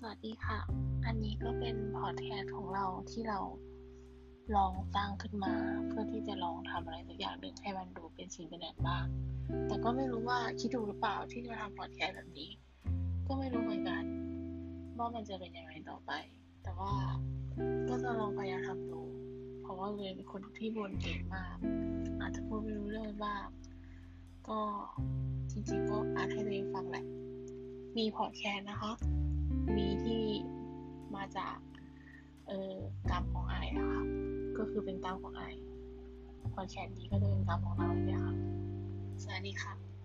สวัสดีค่ะ อันนี้ก็เป็นพอดแคสต์ของเราที่เราลองสร้างขึ้นมา เพื่อที่จะลองทำอะไรสักอย่างหนึ่งให้มันดูเป็นสิ่งเป็นอย่างบ้าง แต่ก็ไม่รู้ว่าคิดถูกหรือเปล่าที่จะทำพอดแคสต์แบบนี้ ก็ไม่รู้เหมือนกันว่ามันจะเป็นยังไงต่อไป แต่ว่าก็จะลองพยายามทำดูเพราะว่าเลยเป็นคนที่บ่นเก่งมาก อาจจะพูดไม่รู้เรื่องบ้างก็จริงๆก็อาจให้ตัวเองฟังแหละ มีพอดแคสต์นะคะ มีที่มาจากเออกรรมของไอนะคะก็คือเป็นกรรมของไอพอดแคสต์นี้ก็จะเป็นกรรมของเราเลยค่ะสวัสดีค่ะ